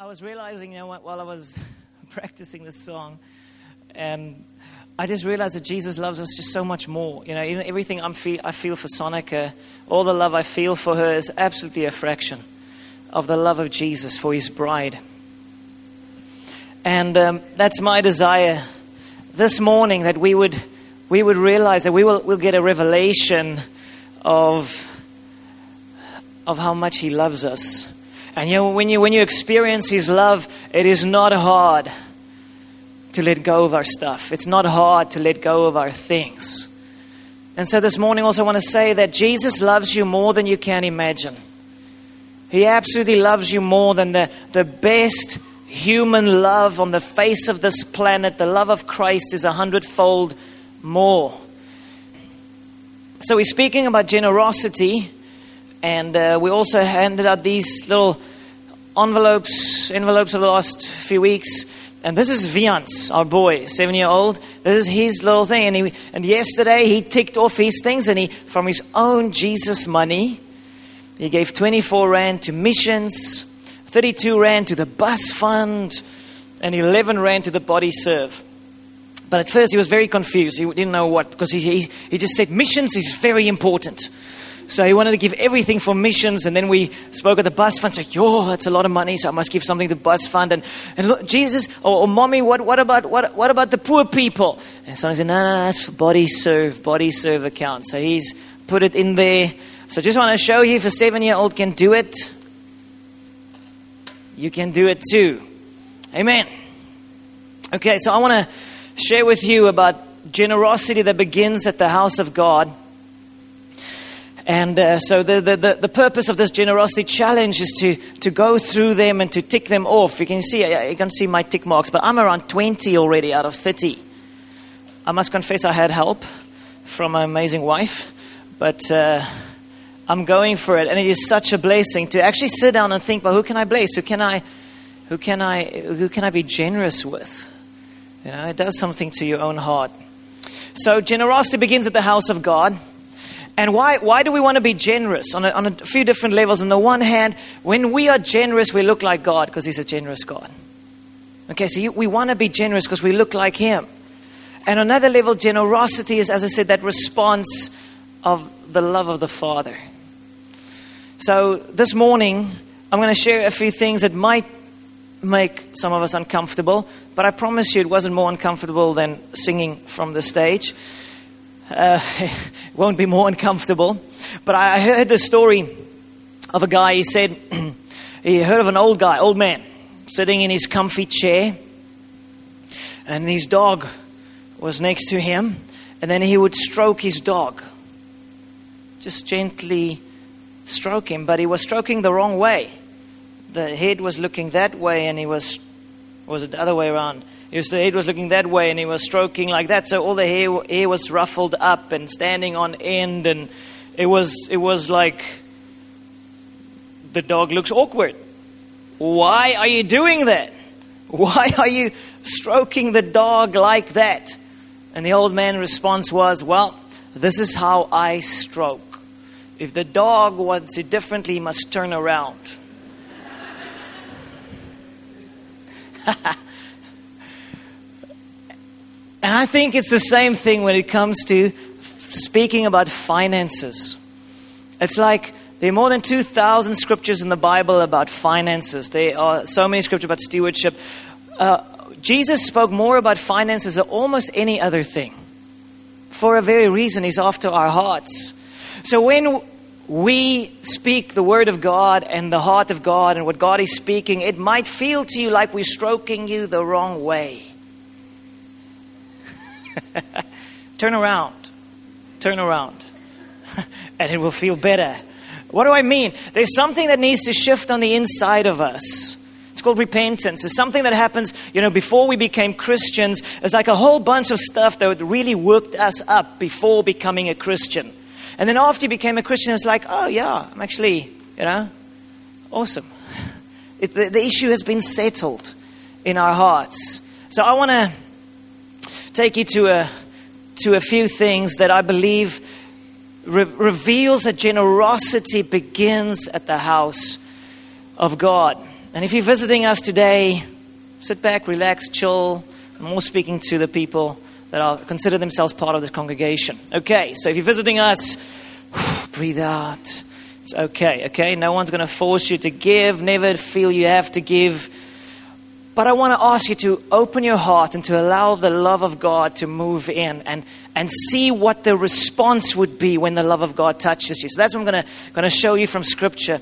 I was realizing, you know, while I was practicing this song, and I just realized that Jesus loves us just so much more. You know, even everything I'm feel, I feel for Sonica, all the love I feel for her is absolutely a fraction of the love of Jesus for his bride. And um, that's my desire this morning that we would, we would realize that we will we'll get a revelation of, of how much he loves us and you know, when you, when you experience His love, it is not hard to let go of our stuff. It's not hard to let go of our things. And so this morning, also, I want to say that Jesus loves you more than you can imagine. He absolutely loves you more than the, the best human love on the face of this planet. The love of Christ is a hundredfold more. So, we're speaking about generosity. And uh, we also handed out these little envelopes, envelopes of the last few weeks. And this is Viance, our boy, seven year old. This is his little thing. And, he, and yesterday he ticked off his things and he, from his own Jesus money, he gave 24 Rand to missions, 32 Rand to the bus fund, and 11 Rand to the body serve. But at first he was very confused. He didn't know what, because he, he, he just said, missions is very important. So he wanted to give everything for missions. And then we spoke at the bus fund. Said, "Yo, that's a lot of money, so I must give something to bus fund." And, and look, Jesus or, or mommy, what, what about what, what about the poor people? And so someone said, "No, no, that's for body serve, body serve account." So he's put it in there. So just want to show you if a seven-year-old can do it, you can do it too. Amen. Okay, so I want to share with you about generosity that begins at the house of God. And uh, so the, the, the, purpose of this generosity challenge is to, to go through them and to tick them off. You can see you can see my tick marks, but I'm around 20 already out of 30. I must confess I had help from my amazing wife, but uh, I'm going for it, and it is such a blessing to actually sit down and think, well, who can I bless? Who can I, who can I, who can I be generous with? You know, it does something to your own heart. So generosity begins at the house of God. And why, why do we want to be generous? On a, on a few different levels. On the one hand, when we are generous, we look like God because He's a generous God. Okay, so you, we want to be generous because we look like Him. And another level, generosity is, as I said, that response of the love of the Father. So this morning, I'm going to share a few things that might make some of us uncomfortable, but I promise you it wasn't more uncomfortable than singing from the stage uh, won't be more uncomfortable. But I heard the story of a guy. He said he heard of an old guy, old man, sitting in his comfy chair, and his dog was next to him, and then he would stroke his dog, just gently stroke him, but he was stroking the wrong way. The head was looking that way, and he was was it the other way around? His head was looking that way and he was stroking like that. So all the hair, hair was ruffled up and standing on end. And it was, it was like the dog looks awkward. Why are you doing that? Why are you stroking the dog like that? And the old man's response was, Well, this is how I stroke. If the dog wants it differently, he must turn around. And I think it's the same thing when it comes to speaking about finances. It's like there are more than 2,000 scriptures in the Bible about finances. There are so many scriptures about stewardship. Uh, Jesus spoke more about finances than almost any other thing. For a very reason, He's after our hearts. So when we speak the Word of God and the heart of God and what God is speaking, it might feel to you like we're stroking you the wrong way. Turn around. Turn around. and it will feel better. What do I mean? There's something that needs to shift on the inside of us. It's called repentance. It's something that happens, you know, before we became Christians. It's like a whole bunch of stuff that really worked us up before becoming a Christian. And then after you became a Christian, it's like, oh, yeah, I'm actually, you know, awesome. It, the, the issue has been settled in our hearts. So I want to take you to a, to a few things that I believe re- reveals that generosity begins at the house of God. And if you're visiting us today, sit back, relax, chill. I'm more speaking to the people that are consider themselves part of this congregation. Okay, so if you're visiting us, breathe out. It's okay, okay? No one's going to force you to give. Never feel you have to give. But I want to ask you to open your heart and to allow the love of God to move in and, and see what the response would be when the love of God touches you. So that's what I'm going to, going to show you from Scripture.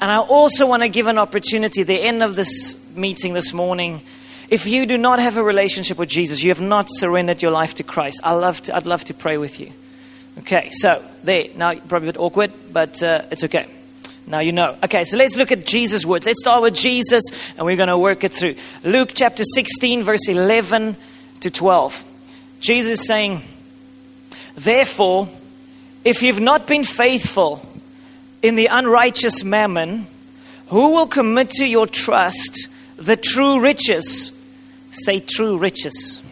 And I also want to give an opportunity the end of this meeting this morning. If you do not have a relationship with Jesus, you have not surrendered your life to Christ, I love to, I'd love to pray with you. Okay, so there. Now, probably a bit awkward, but uh, it's okay. Now you know. Okay, so let's look at Jesus' words. Let's start with Jesus and we're going to work it through. Luke chapter 16, verse 11 to 12. Jesus saying, Therefore, if you've not been faithful in the unrighteous mammon, who will commit to your trust the true riches? Say true riches.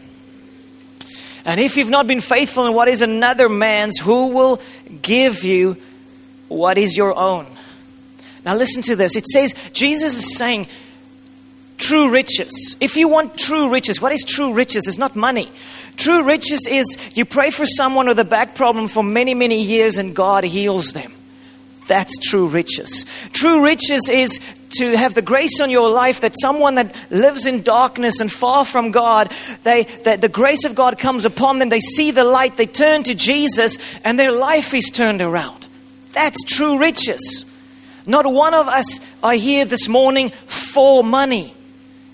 And if you've not been faithful in what is another man's, who will give you what is your own? Now, listen to this. It says, Jesus is saying, true riches. If you want true riches, what is true riches? It's not money. True riches is you pray for someone with a back problem for many, many years and God heals them. That's true riches. True riches is to have the grace on your life that someone that lives in darkness and far from God, they, that the grace of God comes upon them. They see the light, they turn to Jesus, and their life is turned around. That's true riches. Not one of us are here this morning for money.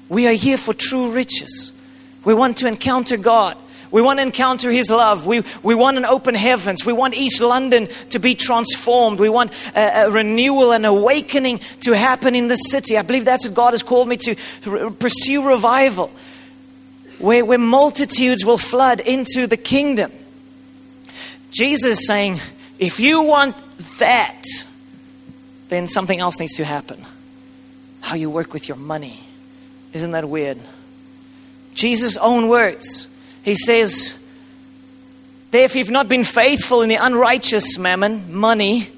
We are here for true riches. We want to encounter God. We want to encounter His love. We, we want an open heavens. We want East London to be transformed. We want a, a renewal and awakening to happen in the city. I believe that's what God has called me to pursue revival, where, where multitudes will flood into the kingdom. Jesus is saying, if you want that, then something else needs to happen. How you work with your money. Isn't that weird? Jesus' own words. He says, If you've not been faithful in the unrighteous mammon, money,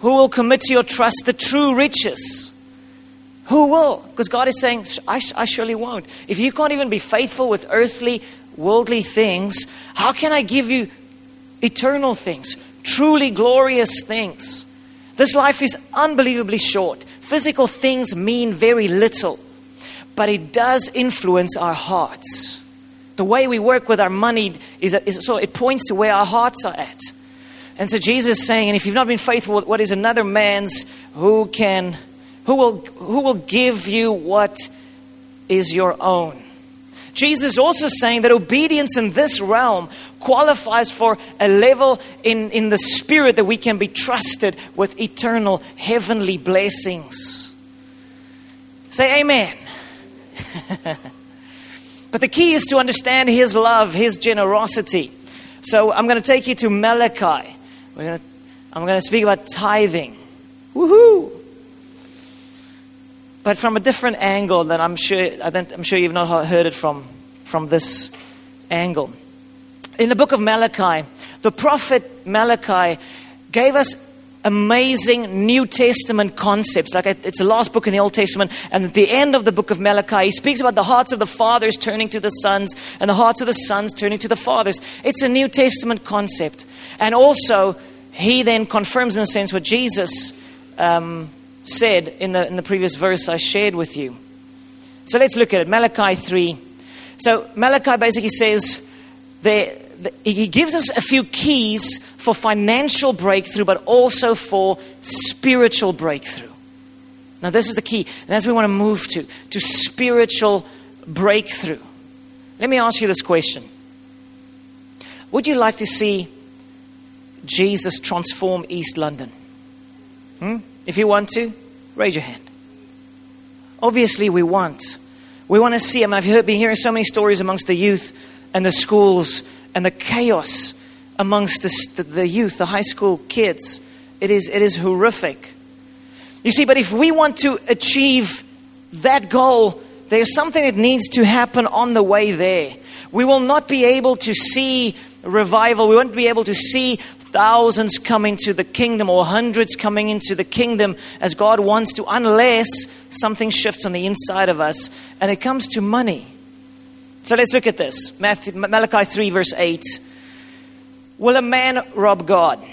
who will commit to your trust the true riches? Who will? Because God is saying, I, I surely won't. If you can't even be faithful with earthly, worldly things, how can I give you eternal things, truly glorious things? This life is unbelievably short. Physical things mean very little, but it does influence our hearts. The way we work with our money is, is so it points to where our hearts are at. And so Jesus is saying, and if you've not been faithful what is another man's, who can who will who will give you what is your own? Jesus is also saying that obedience in this realm qualifies for a level in, in the spirit that we can be trusted with eternal heavenly blessings. Say amen. but the key is to understand his love, his generosity. So I'm going to take you to Malachi. We're going to, I'm going to speak about tithing. Woohoo! but from a different angle that I'm sure, I'm sure you've not heard it from, from this angle. In the book of Malachi, the prophet Malachi gave us amazing New Testament concepts. Like it's the last book in the Old Testament, and at the end of the book of Malachi, he speaks about the hearts of the fathers turning to the sons, and the hearts of the sons turning to the fathers. It's a New Testament concept. And also, he then confirms, in a sense, what Jesus um, said in the, in the previous verse I shared with you. So let's look at it. Malachi 3. So Malachi basically says there, he gives us a few keys for financial breakthrough, but also for spiritual breakthrough. Now, this is the key, and as we want to move to, to spiritual breakthrough. Let me ask you this question Would you like to see Jesus transform East London? Hmm? If you want to, raise your hand. Obviously, we want. We want to see. Mean, I've been hearing so many stories amongst the youth and the schools and the chaos amongst the, the youth, the high school kids. It is, it is horrific. You see, but if we want to achieve that goal, there's something that needs to happen on the way there. We will not be able to see revival. We won't be able to see thousands come into the kingdom or hundreds coming into the kingdom as God wants to, unless something shifts on the inside of us and it comes to money. So let's look at this Matthew, Malachi 3, verse 8. Will a man rob God?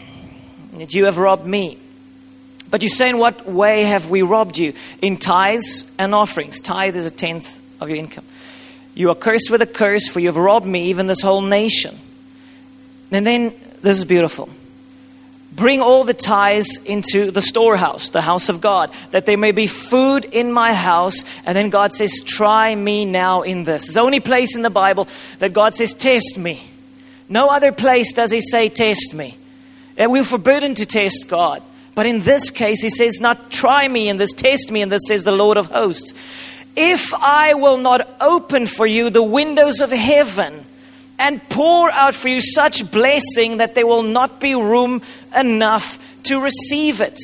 You have robbed me. But you say, In what way have we robbed you? In tithes and offerings. Tithe is a tenth of your income. You are cursed with a curse, for you have robbed me, even this whole nation. And then, this is beautiful. Bring all the tithes into the storehouse, the house of God, that there may be food in my house. And then God says, Try me now in this. It's the only place in the Bible that God says, Test me. No other place does He say, Test me. And we're forbidden to test God. But in this case, He says, Not try me in this, test me in this, says the Lord of hosts. If I will not open for you the windows of heaven, and pour out for you such blessing that there will not be room enough to receive it.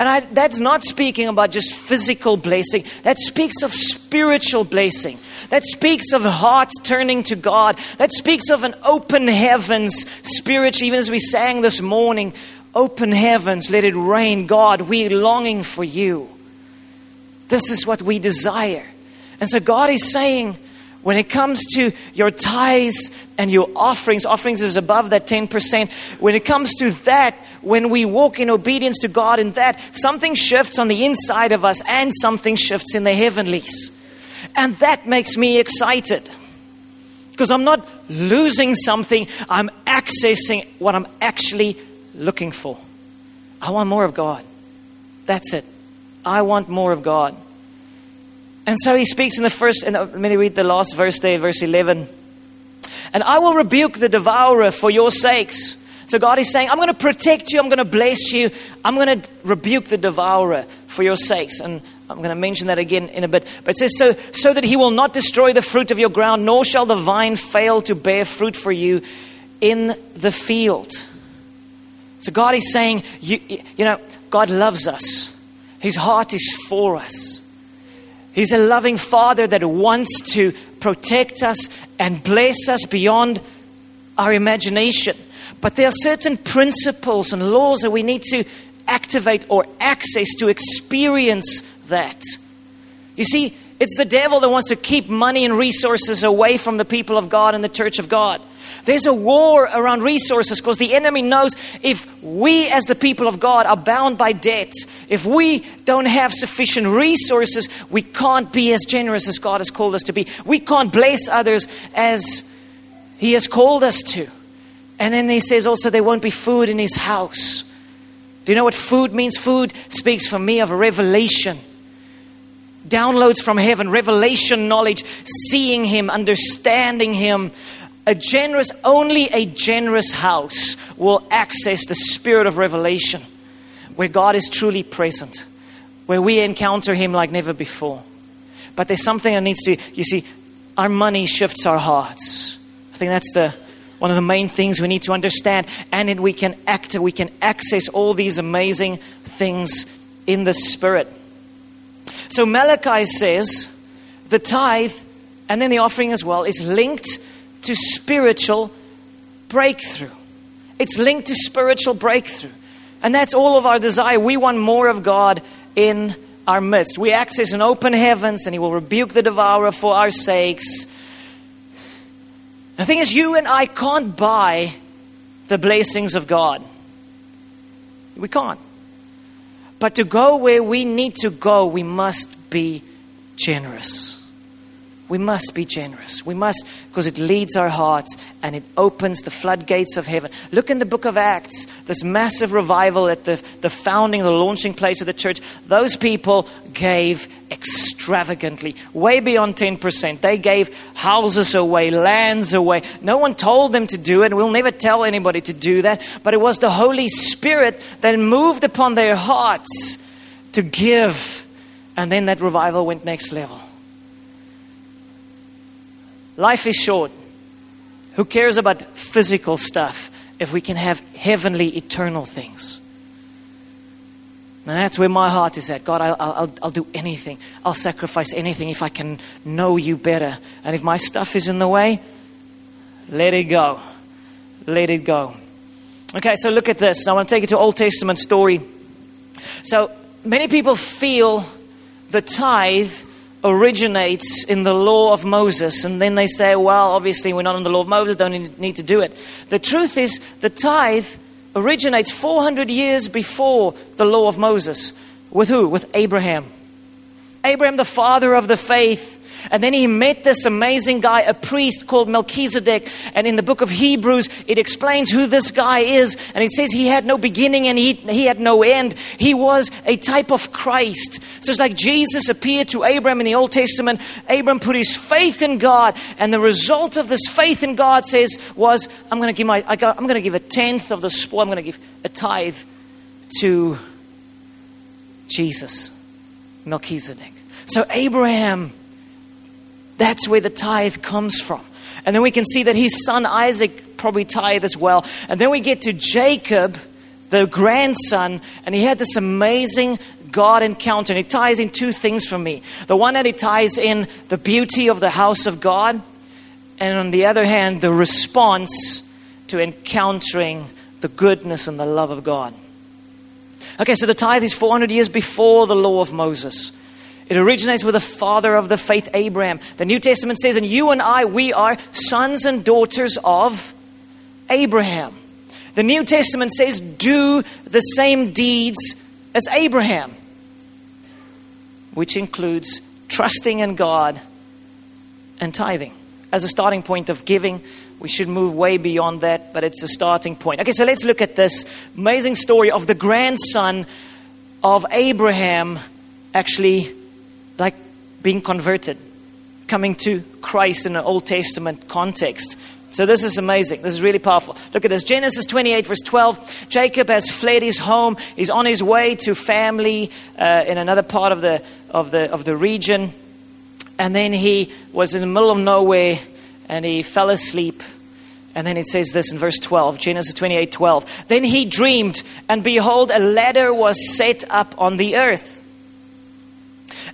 And I, that's not speaking about just physical blessing. That speaks of spiritual blessing. That speaks of hearts turning to God. That speaks of an open heavens spiritually, even as we sang this morning. Open heavens, let it rain. God, we're longing for you. This is what we desire. And so God is saying, when it comes to your tithes and your offerings, offerings is above that 10%. When it comes to that, when we walk in obedience to God in that, something shifts on the inside of us and something shifts in the heavenlies. And that makes me excited. Because I'm not losing something, I'm accessing what I'm actually looking for. I want more of God. That's it. I want more of God. And so he speaks in the first, and let me read the last verse there, verse 11. And I will rebuke the devourer for your sakes. So God is saying, I'm going to protect you, I'm going to bless you, I'm going to rebuke the devourer for your sakes. And I'm going to mention that again in a bit. But it says, so, so that he will not destroy the fruit of your ground, nor shall the vine fail to bear fruit for you in the field. So God is saying, you, you know, God loves us, His heart is for us. He's a loving Father that wants to protect us and bless us beyond our imagination. But there are certain principles and laws that we need to activate or access to experience that. You see, it's the devil that wants to keep money and resources away from the people of God and the church of God. There's a war around resources because the enemy knows if we, as the people of God, are bound by debt, if we don't have sufficient resources, we can't be as generous as God has called us to be. We can't bless others as He has called us to. And then He says also there won't be food in His house. Do you know what food means? Food speaks for me of a revelation downloads from heaven, revelation knowledge, seeing Him, understanding Him, a generous, only a generous house will access the spirit of revelation where God is truly present, where we encounter Him like never before. But there's something that needs to, you see, our money shifts our hearts. I think that's the one of the main things we need to understand. And then we can act, we can access all these amazing things in the Spirit. So Malachi says the tithe and then the offering as well is linked to spiritual breakthrough. It's linked to spiritual breakthrough. And that's all of our desire. We want more of God in our midst. We access an open heavens, and He will rebuke the devourer for our sakes. The thing is, you and I can't buy the blessings of God. We can't. But to go where we need to go, we must be generous we must be generous. We must, because it leads our hearts and it opens the floodgates of heaven. Look in the book of Acts, this massive revival at the, the founding, the launching place of the church. Those people gave extravagantly, way beyond 10%. They gave houses away, lands away. No one told them to do it. We'll never tell anybody to do that. But it was the Holy Spirit that moved upon their hearts to give. And then that revival went next level. Life is short. Who cares about physical stuff if we can have heavenly, eternal things? And that's where my heart is at. God, I'll, I'll, I'll do anything. I'll sacrifice anything if I can know you better. And if my stuff is in the way, let it go. Let it go. Okay, so look at this. I want to take you to Old Testament story. So many people feel the tithe originates in the law of Moses, and then they say, well, obviously we're not in the law of Moses, don't need to do it. The truth is, the tithe originates 400 years before the law of Moses. With who? With Abraham. Abraham, the father of the faith, and then he met this amazing guy, a priest called Melchizedek. And in the book of Hebrews, it explains who this guy is. And it says he had no beginning and he, he had no end. He was a type of Christ. So it's like Jesus appeared to Abraham in the Old Testament. Abraham put his faith in God. And the result of this faith in God says, was, I'm going to give my, I I'm going to give a tenth of the spoil. I'm going to give a tithe to Jesus, Melchizedek. So Abraham that's where the tithe comes from. And then we can see that his son Isaac probably tithe as well. And then we get to Jacob, the grandson, and he had this amazing God encounter. And it ties in two things for me. The one that it ties in the beauty of the house of God, and on the other hand, the response to encountering the goodness and the love of God. Okay, so the tithe is 400 years before the law of Moses. It originates with the father of the faith, Abraham. The New Testament says, and you and I, we are sons and daughters of Abraham. The New Testament says, do the same deeds as Abraham, which includes trusting in God and tithing. As a starting point of giving, we should move way beyond that, but it's a starting point. Okay, so let's look at this amazing story of the grandson of Abraham actually like being converted, coming to Christ in an Old Testament context. So this is amazing. This is really powerful. Look at this. Genesis 28, verse 12. Jacob has fled his home. He's on his way to family uh, in another part of the, of, the, of the region. And then he was in the middle of nowhere and he fell asleep. And then it says this in verse 12, Genesis 28, 12. Then he dreamed, and behold, a ladder was set up on the earth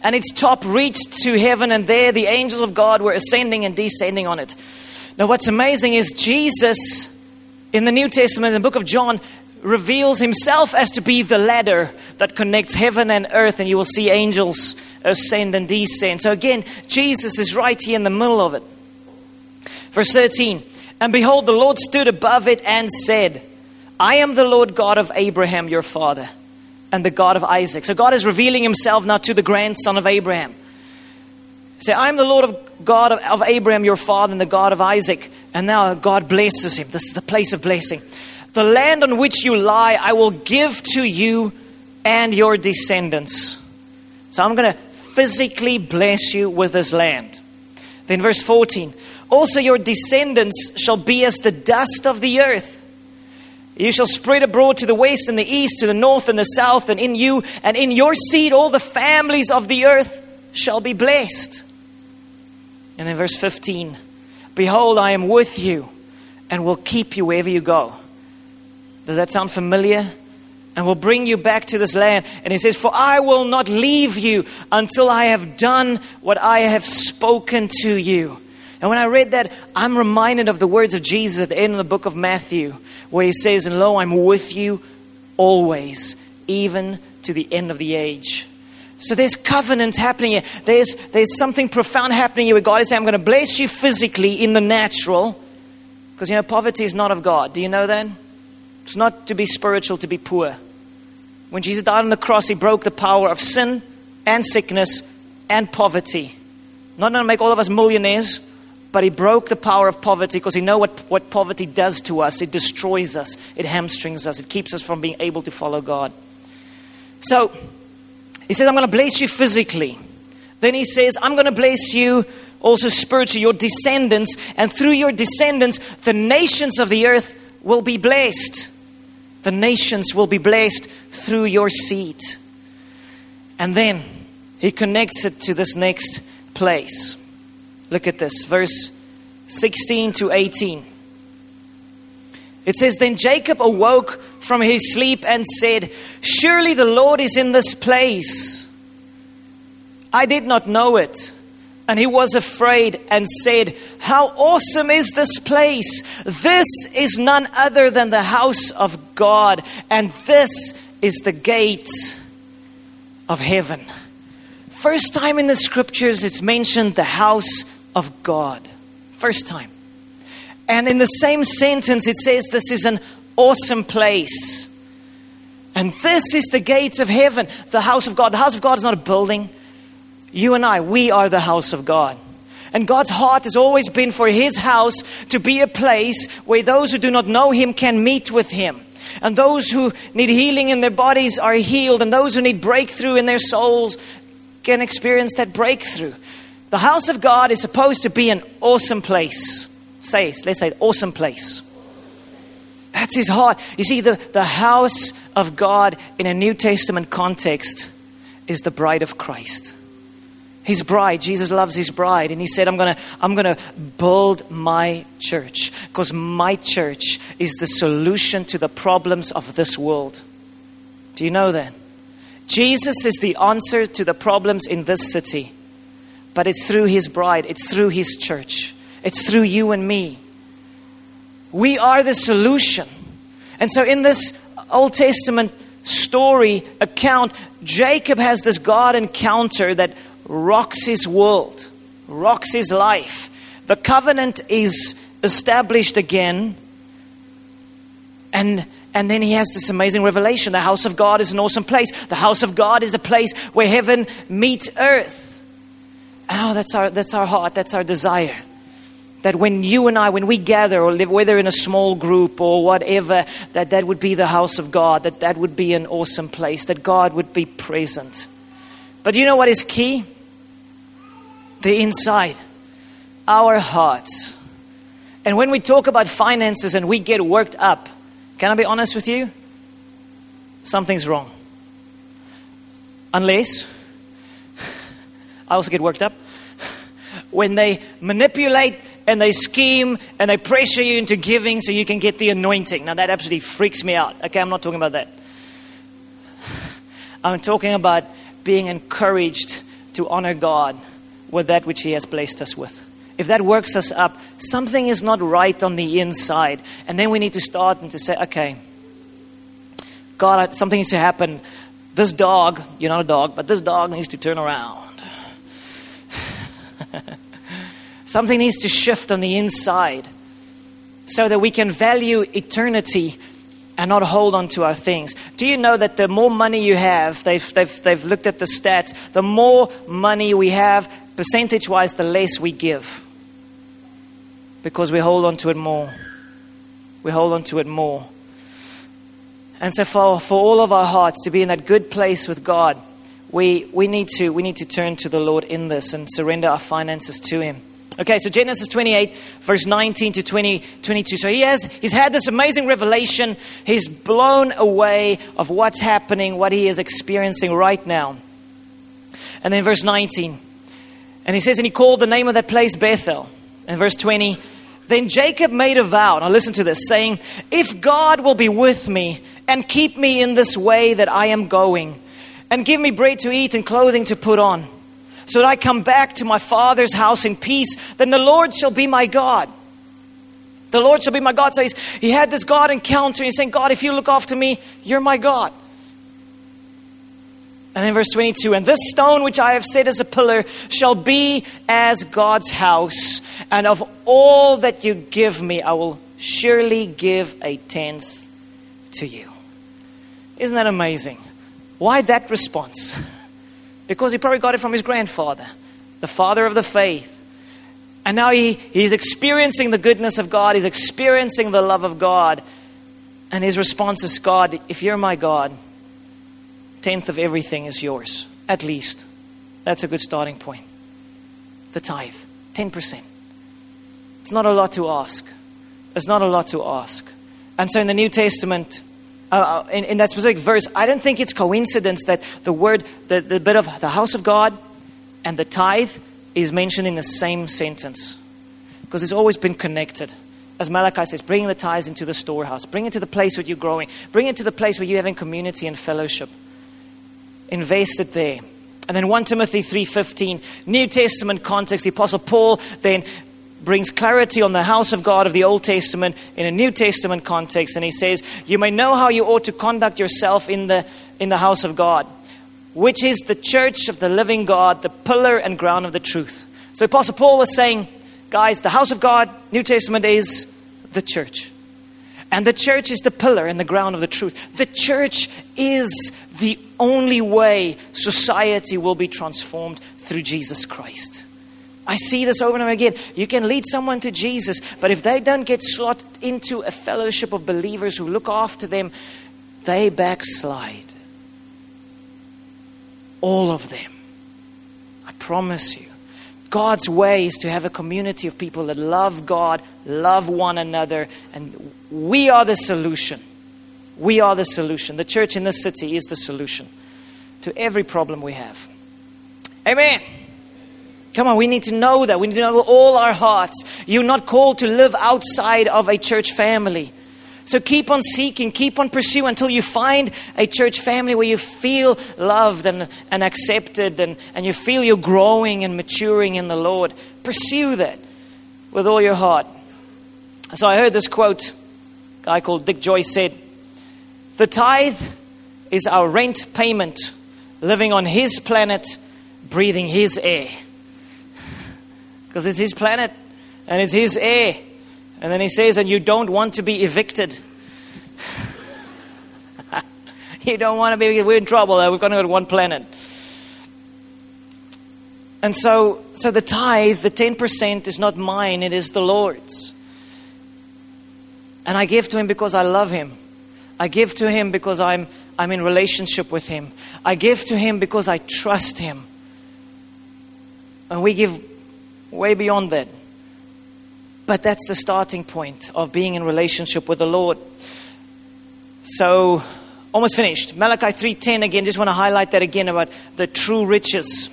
and its top reached to heaven, and there the angels of God were ascending and descending on it. Now, what's amazing is Jesus in the New Testament, in the book of John, reveals himself as to be the ladder that connects heaven and earth, and you will see angels ascend and descend. So, again, Jesus is right here in the middle of it. Verse 13 And behold, the Lord stood above it and said, I am the Lord God of Abraham your father and the God of Isaac. So God is revealing himself now to the grandson of Abraham. Say, I'm the Lord of God of, of Abraham, your father, and the God of Isaac. And now God blesses him. This is the place of blessing. The land on which you lie, I will give to you and your descendants. So I'm going to physically bless you with this land. Then, verse 14 also your descendants shall be as the dust of the earth you shall spread abroad to the west and the east, to the north and the south, and in you and in your seed all the families of the earth shall be blessed. And then verse 15 Behold, I am with you and will keep you wherever you go. Does that sound familiar? And will bring you back to this land. And he says, For I will not leave you until I have done what I have spoken to you. And when I read that, I'm reminded of the words of Jesus at the end of the book of Matthew where he says, And lo, I'm with you always, even to the end of the age. So there's covenant happening here. There's, there's something profound happening here where God is saying, I'm going to bless you physically in the natural. Because, you know, poverty is not of God. Do you know that? It's not to be spiritual, to be poor. When Jesus died on the cross, he broke the power of sin and sickness and poverty. Not going to make all of us millionaires, but he broke the power of poverty because he know what, what poverty does to us. It destroys us, it hamstrings us, it keeps us from being able to follow God. So he says, I'm going to bless you physically. Then he says, I'm going to bless you also spiritually, your descendants, and through your descendants, the nations of the earth will be blessed. The nations will be blessed through your seed. And then he connects it to this next place. Look at this, verse 16 to 18. It says, Then Jacob awoke from his sleep and said, Surely the Lord is in this place. I did not know it. And he was afraid and said, How awesome is this place! This is none other than the house of God, and this is the gate of heaven. First time in the scriptures it's mentioned the house of God. First time. And in the same sentence it says this is an awesome place. And this is the gates of heaven, the house of God. The house of God is not a building. You and I, we are the house of God. And God's heart has always been for His house to be a place where those who do not know Him can meet with Him. And those who need healing in their bodies are healed. And those who need breakthrough in their souls can experience that breakthrough. The house of God is supposed to be an awesome place. Say, let's say, awesome place. That's his heart. You see, the, the house of God in a New Testament context is the bride of Christ his bride. Jesus loves his bride. And he said, I'm to I'm to build my church because my church is the solution to the problems of this world. Do you know that? Jesus is the answer to the problems in this city. But it's through his bride, it's through his church, it's through you and me. We are the solution. And so, in this Old Testament story account, Jacob has this God encounter that rocks his world, rocks his life. The covenant is established again. And, and then he has this amazing revelation. The house of God is an awesome place. The house of God is a place where heaven meets earth. Oh, that's our, that's our heart, that's our desire. That when you and I, when we gather or live, whether in a small group or whatever, that that would be the house of God, that that would be an awesome place, that God would be present. But you know what is key? the inside, our hearts. And when we talk about finances and we get worked up, can I be honest with you? Something's wrong. Unless, I also get worked up, when they manipulate and they scheme and they pressure you into giving so you can get the anointing. Now, that absolutely freaks me out. Okay, I'm not talking about that. I'm talking about being encouraged to honor God with that which He has blessed us with. If that works us up, something is not right on the inside. And then we need to start and to say, okay, God, something needs to happen. This dog, you're not a dog, but this dog needs to turn around. something needs to shift on the inside so that we can value eternity and not hold on to our things. Do you know that the more money you have, they've, they've, they've looked at the stats, the more money we have, percentage wise, the less we give. Because we hold on to it more. We hold on to it more. And so, for, for all of our hearts to be in that good place with God, we, we, need to, we need to turn to the Lord in this and surrender our finances to Him. Okay, so Genesis 28, verse 19 to 20, 22. So he has, he's had this amazing revelation. He's blown away of what's happening, what he is experiencing right now. And then verse 19. And he says, and he called the name of that place Bethel. And verse 20, then Jacob made a vow. Now listen to this, saying, If God will be with me and keep me in this way that I am going, and give me bread to eat and clothing to put on, so that I come back to my father's house in peace, then the Lord shall be my God. The Lord shall be my God. So he had this God encounter. He's saying, God, if you look after me, you're my God. And then verse 22 And this stone which I have set as a pillar shall be as God's house, and of all that you give me, I will surely give a tenth to you. Isn't that amazing? Why that response? Because he probably got it from his grandfather, the father of the faith. And now he, he's experiencing the goodness of God, he's experiencing the love of God. And his response is God, if you're my God, tenth of everything is yours, at least. That's a good starting point. The tithe, 10%. It's not a lot to ask. It's not a lot to ask. And so in the New Testament, uh, uh, in, in, that specific verse, I don't think it's coincidence that the word, the, the bit of the house of God and the tithe is mentioned in the same sentence. Because it's always been connected. As Malachi says, bring the tithes into the storehouse, bring it to the place where you're growing, bring it to the place where you're having community and fellowship. Invest it there. And then 1 Timothy 3:15, New Testament context, the apostle Paul then brings clarity on the house of God of the Old Testament in a New Testament context and he says, "You may know how you ought to conduct yourself in the in the house of God, which is the church of the living God, the pillar and ground of the truth." So apostle Paul was saying, guys, the house of God, New Testament is the church. And the church is the pillar and the ground of the truth. The church is the only way society will be transformed through Jesus Christ. I see this over and over again. You can lead someone to Jesus, but if they don't get slotted into a fellowship of believers who look after them, they backslide. All of them. I promise you. God's way is to have a community of people that love God, love one another, and we are the solution. We are the solution. The church in this city is the solution to every problem we have. Amen. Come on, we need to know that. We need to know all our hearts. You're not called to live outside of a church family. So keep on seeking, keep on pursuing until you find a church family where you feel loved and, and accepted and, and you feel you're growing and maturing in the Lord. Pursue that with all your heart. So I heard this quote, a guy called Dick Joyce said, The tithe is our rent payment, living on his planet, breathing his air. Because it's his planet and it's his air. And then he says, and you don't want to be evicted. you don't want to be, we're in trouble. To go to one planet. And so, so the tithe, the 10%, is not mine, it is the Lord's. And I give to Him because I love Him. I give to Him because I'm, I'm in relationship with Him. I give to Him because I trust Him. And we give way beyond that. But that's the starting point of being in relationship with the Lord. So, almost finished. Malachi 3:10 again, just want to highlight that again about the true riches.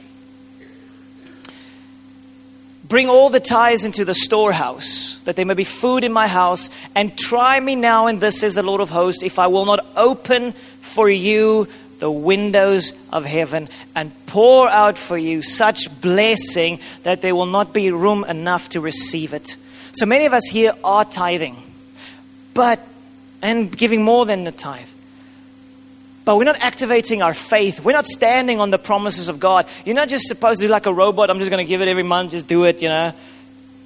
Bring all the tithes into the storehouse, that there may be food in my house, and try me now, and this is the Lord of hosts, if I will not open for you the windows of heaven and pour out for you such blessing that there will not be room enough to receive it. So many of us here are tithing, but, and giving more than the tithe. But we're not activating our faith. We're not standing on the promises of God. You're not just supposed to do like a robot, I'm just going to give it every month, just do it, you know.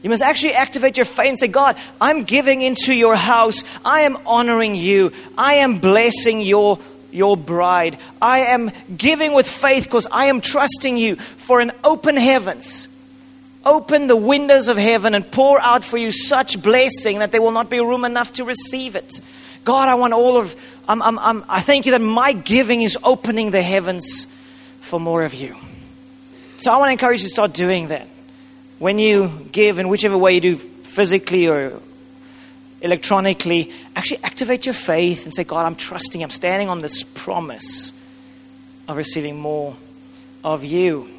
You must actually activate your faith and say, God, I'm giving into your house. I am honoring you. I am blessing your, your bride. I am giving with faith because I am trusting you for an open heavens open the windows of heaven and pour out for you such blessing that there will not be room enough to receive it. God, I want all of, I'm, I'm, I'm, I thank you that my giving is opening the heavens for more of you. So I want to encourage you to start doing that. When you give, in whichever way you do, physically or electronically, actually activate your faith and say, God, I'm trusting, I'm standing on this promise of receiving more of you.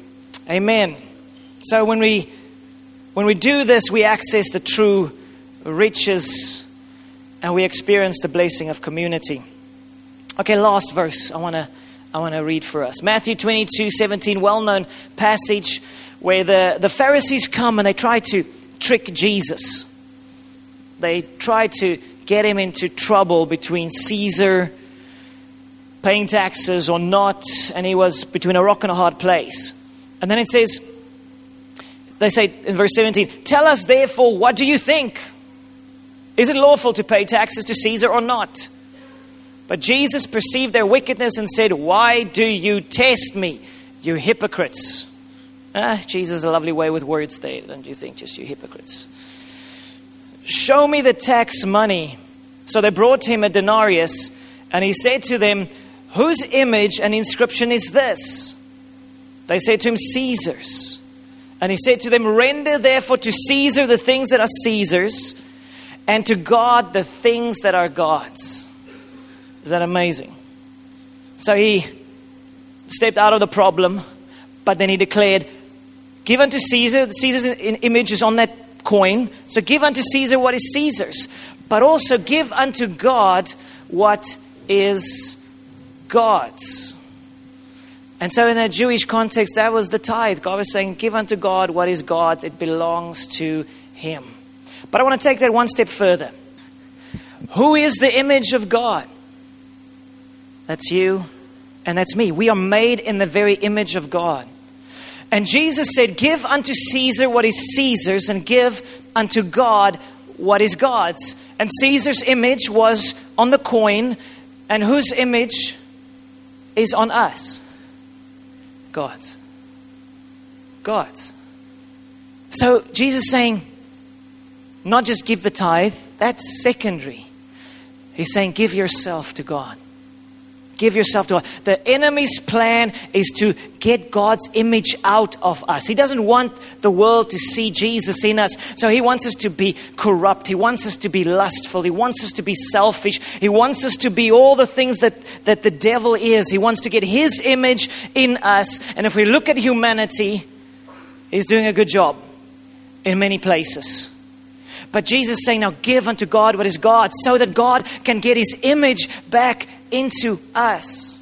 Amen. So when we when we do this, we access the true riches and we experience the blessing of community. Okay, last verse I want to I want to read for us. Matthew 22, 17, well-known passage where the, the Pharisees come and they try to trick Jesus. They tried to get him into trouble between Caesar paying taxes or not, and he was between a rock and a hard place. And then it says, they say in verse 17, Tell us therefore, what do you think? Is it lawful to pay taxes to Caesar or not? But Jesus perceived their wickedness and said, Why do you test me, you hypocrites? Ah, Jesus, a lovely way with words there, don't you think? Just you hypocrites. Show me the tax money. So they brought him a denarius, and he said to them, Whose image and inscription is this? They said to him, Caesar's. And he said to them, Render therefore to Caesar the things that are Caesar's, and to God the things that are God's. Is that amazing? So he stepped out of the problem, but then he declared, Give unto Caesar, Caesar's image is on that coin, so give unto Caesar what is Caesar's, but also give unto God what is God's. And so, in a Jewish context, that was the tithe. God was saying, Give unto God what is God's, it belongs to Him. But I want to take that one step further. Who is the image of God? That's you and that's me. We are made in the very image of God. And Jesus said, Give unto Caesar what is Caesar's, and give unto God what is God's. And Caesar's image was on the coin, and whose image is on us? God's. God's. So Jesus saying, not just give the tithe, that's secondary. He's saying, give yourself to God. Give yourself to. The enemy's plan is to get God's image out of us. He doesn't want the world to see Jesus in us. So he wants us to be corrupt. He wants us to be lustful. He wants us to be selfish. He wants us to be all the things that, that the devil is. He wants to get his image in us. And if we look at humanity, he's doing a good job in many places. But Jesus saying, now give unto God what is God, so that God can get his image back into us.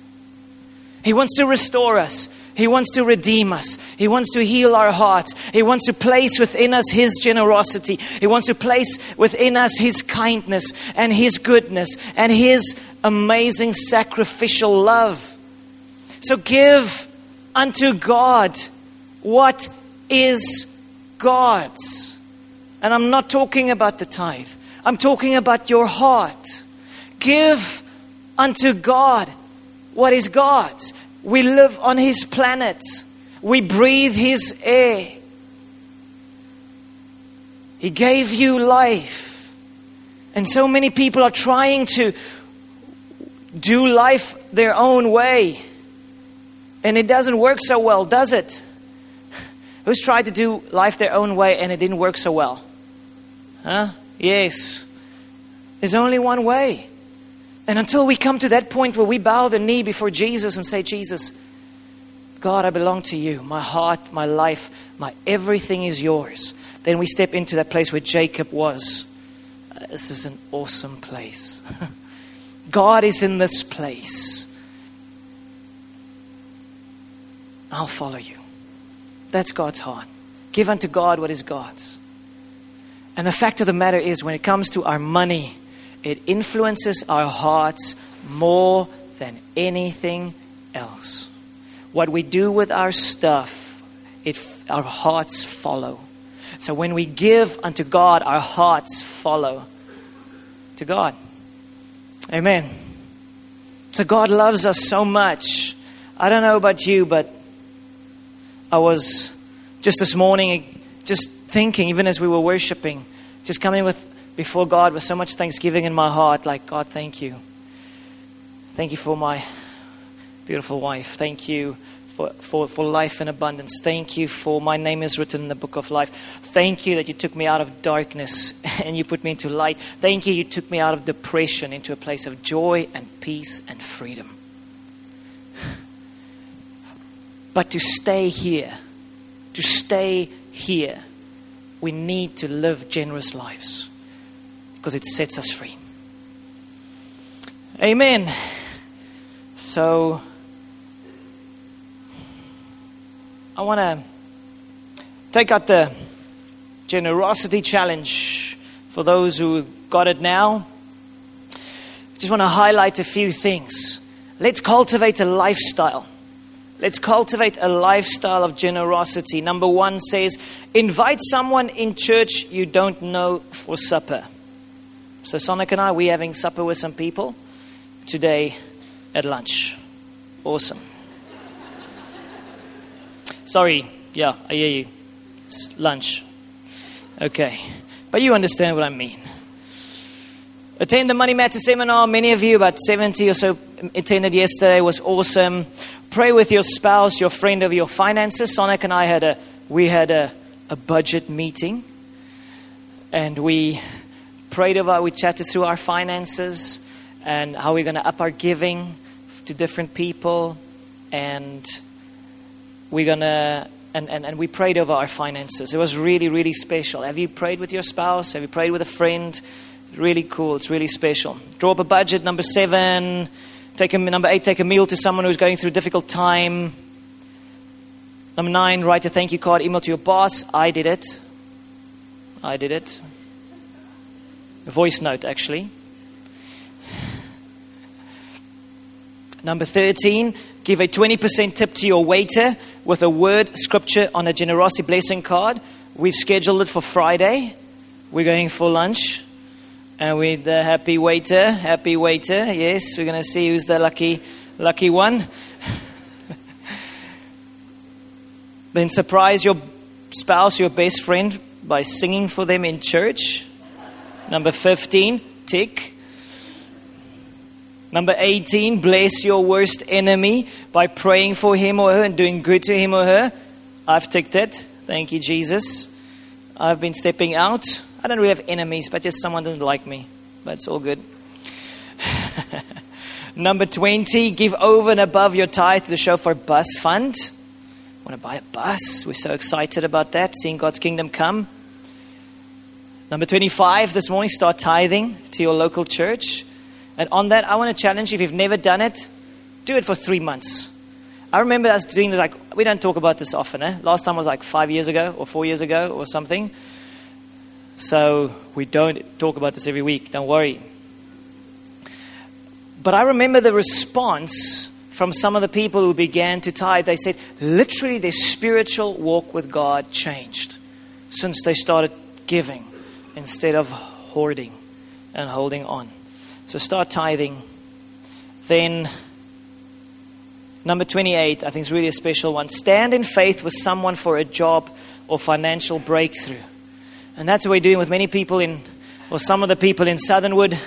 He wants to restore us. He wants to redeem us. He wants to heal our hearts. He wants to place within us His generosity. He wants to place within us His kindness and His goodness and His amazing sacrificial love. So give unto God what is God's. And I'm not talking about the tithe, I'm talking about your heart. Give unto God what is God's. We live on His planet, we breathe His air. He gave you life. And so many people are trying to do life their own way. And it doesn't work so well, does it? Who's tried to do life their own way and it didn't work so well? Huh? Yes. There's only one way. And until we come to that point where we bow the knee before Jesus and say, Jesus, God, I belong to you. My heart, my life, my everything is yours. Then we step into that place where Jacob was. Uh, this is an awesome place. God is in this place. I'll follow you. That's God's heart. Give unto God what is God's. And the fact of the matter is, when it comes to our money, it influences our hearts more than anything else. What we do with our stuff, it, our hearts follow. So when we give unto God, our hearts follow to God. Amen. So God loves us so much. I don't know about you, but I was just this morning just thinking, even as we were worshiping, just coming with before God with so much thanksgiving in my heart, like, God, thank you. Thank you for my beautiful wife. Thank you for, for, for life in abundance. Thank you for my name is written in the book of life. Thank you that you took me out of darkness and you put me into light. Thank you, you took me out of depression into a place of joy and peace and freedom. But to stay here, to stay here, we need to live generous lives because it sets us free. Amen. So, I want to take out the generosity challenge for those who got it now. Just want to highlight a few things. Let's cultivate a lifestyle. Let's cultivate a lifestyle of generosity. Number one says, invite someone in church you don't know for supper. So, Sonic and I, we're having supper with some people today at lunch. Awesome. Sorry, yeah, I hear you. It's lunch. Okay. But you understand what I mean. Attend the Money Matter seminar. Many of you, about 70 or so, mm, attended yesterday. It was awesome. Pray with your spouse, your friend over your finances. Sonic and I had a we had a, a budget meeting, and we prayed about, we chatted through our finances and how we're going to up our giving to different people. And we're going to, and, and, and we prayed over our finances. It was really, really special. Have you prayed with your spouse? Have you prayed with a friend? Really cool. It's really special. Draw up a budget. Number seven. Take a, number eight, take a meal to someone who's going through a difficult time. Number nine, write a thank you card, email to your boss. I did it. I did it. Voice note, actually. Number 13, give a 20% tip to your waiter with a word scripture on a generosity blessing card. We've scheduled it for Friday. We're going for lunch. And with the happy waiter, happy waiter, yes, we're going to see who's the lucky, lucky one. then surprise your spouse, your best friend, by singing for them in church. Number 15, tick. Number 18, bless your worst enemy by praying for him or her and doing good to him or her. I've ticked it. Thank you, Jesus. I've been stepping out. I don't really have enemies, but just someone doesn't like me. That's all good. Number 20, give over and above your tithe to the Shofar Bus Fund. Want to buy a bus? We're so excited about that, seeing God's kingdom come. Number 25, this morning, start tithing to your local church. And on that, I want to challenge you if you've never done it, do it for three months. I remember us doing this, like, we don't talk about this often. Eh? Last time was like five years ago or four years ago or something. So we don't talk about this every week, don't worry. But I remember the response from some of the people who began to tithe. They said literally their spiritual walk with God changed since they started giving instead of hoarding and holding on. So start tithing. Then, number 28, I think is really a special one. Stand in faith with someone for a job or financial breakthrough. And that's what we're doing with many people in, or some of the people in Southernwood.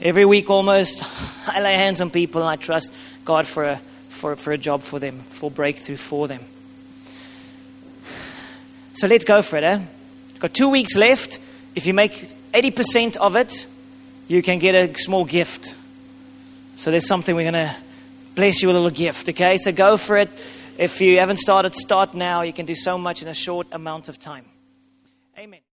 Every week almost, I lay hands on people and I trust God for a, for, for a job for them, for breakthrough for them. So let's go for it, eh? Got two weeks left. If you make 80% of it, you can get a small gift. So there's something we're going to bless you with a little gift, okay? So go for it. If you haven't started, start now. You can do so much in a short amount of time. Amen.